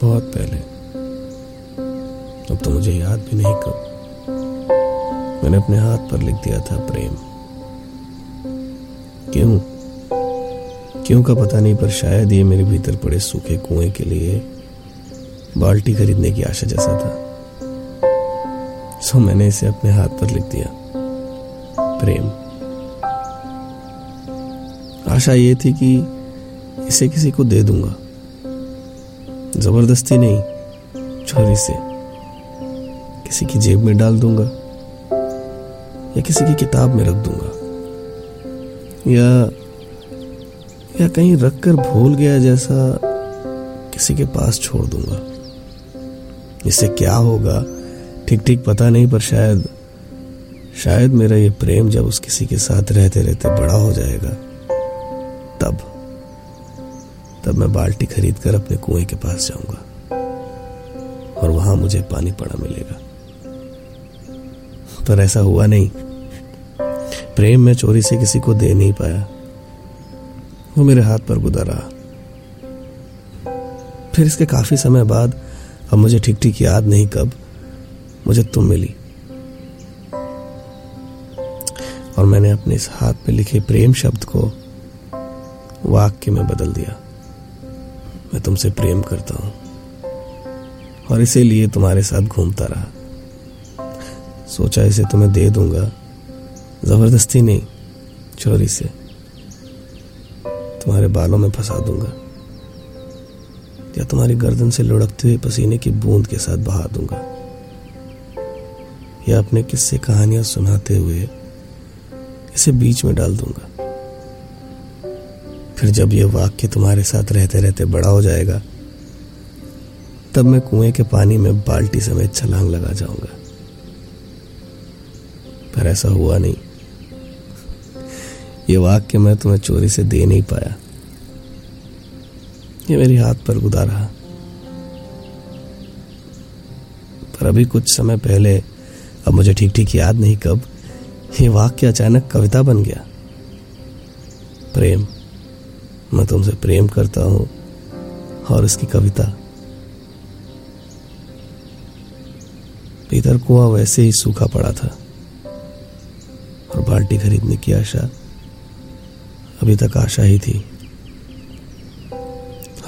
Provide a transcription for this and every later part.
बहुत पहले। अब तो मुझे याद भी नहीं कब। मैंने अपने हाथ पर लिख दिया था प्रेम। क्यों? क्यों का पता नहीं, पर शायद ये मेरे भीतर पड़े सूखे कुएँ के लिए बाल्टी खरीदने की आशा जैसा था। सो मैंने इसे अपने हाथ पर लिख दिया। प्रेम। आशा ये थी कि इसे किसी को दे दूँगा। ज़बरदस्ती नहीं चोरी से। किसी की जेब में डाल दूँगा, या किसी की किताब में रख दूँगा। या या कहीं रख कर भूल गया जैसा किसी के पास छोड़ दूँगा। इससे क्या होगा? ठीक ठीक पता नहीं, पर शायद शायद मेरा ये प्रेम जब उस किसी के साथ रहते रहते बड़ा हो जाएगा, तब। तब मैं बाल्टी खरीद कर अपने कुएँ के पास जाऊँगा। और वहाँ मुझे पानी पड़ा मिलेगा। पर ऐसा हुआ नहीं। प्रेम मैं चोरी से किसी को दे नहीं पाया। वो मेरे हाथ पर गुदा रहा। फिर इसके काफ़ी समय बाद अब मुझे ठीक ठीक याद नहीं कब मुझे तुम मिली। और मैंने अपने इस हाथ पे लिखे प्रेम शब्द को वाक्य में बदल दिया। मैं तुमसे प्रेम करता हूँ और इसीलिए तुम्हारे साथ घूमता रहा। सोचा इसे तुम्हें दे दूँगा। ज़बरदस्ती नहीं, चोरी से। तुम्हारे बालों में फंसा दूँगा। या तुम्हारी गर्दन से लुढ़कते हुए पसीने की बूंद के साथ बहा दूँगा। या अपने किस्से कहानियाँ सुनाते हुए इसे बीच में डाल दूँगा। फिर जब यह वाक्य तुम्हारे साथ रहते रहते बड़ा हो जाएगा, तब मैं कुएँ के पानी में बाल्टी समेत छलांग लगा जाऊँगा। पर ऐसा हुआ नहीं। ये वाक्य मैं तुम्हें चोरी से दे नहीं पाया। ये मेरी हाथ पर गुदा रहा। पर अभी कुछ समय पहले, अब मुझे ठीक ठीक याद नहीं कब, ये वाक्य अचानक कविता बन गया। प्रेम। मैं तुमसे प्रेम करता हूँ और इसकी कविता। भीतर कुआ वैसे ही सूखा पड़ा था और बाल्टी खरीदने की आशा अभी तक आशा ही थी।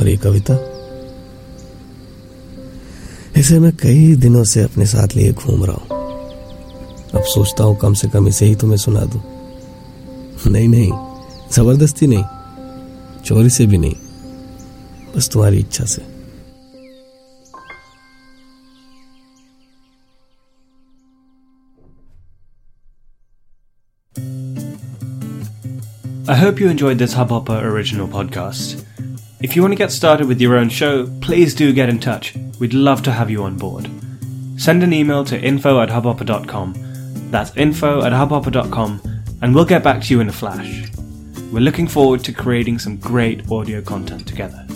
और ये कविता? इसे मैं कई दिनों से अपने साथ लिए घूम रहा हूँ। अब सोचता हूँ कम से कम इसे ही तुम्हें सुना दू। नहीं नहीं, ज़बरदस्ती नहीं। चोरी से भी नहीं बस तुम्हारी इच्छा से I hope you enjoyed this Hubhopper original podcast. If you want to get started with your own show, please do get in touch. We'd love to have you on board. Send an email to info at hubhopper.com. That's info at hubhopper.com, and we'll get back to you in a flash. We're looking forward to creating some great audio content together.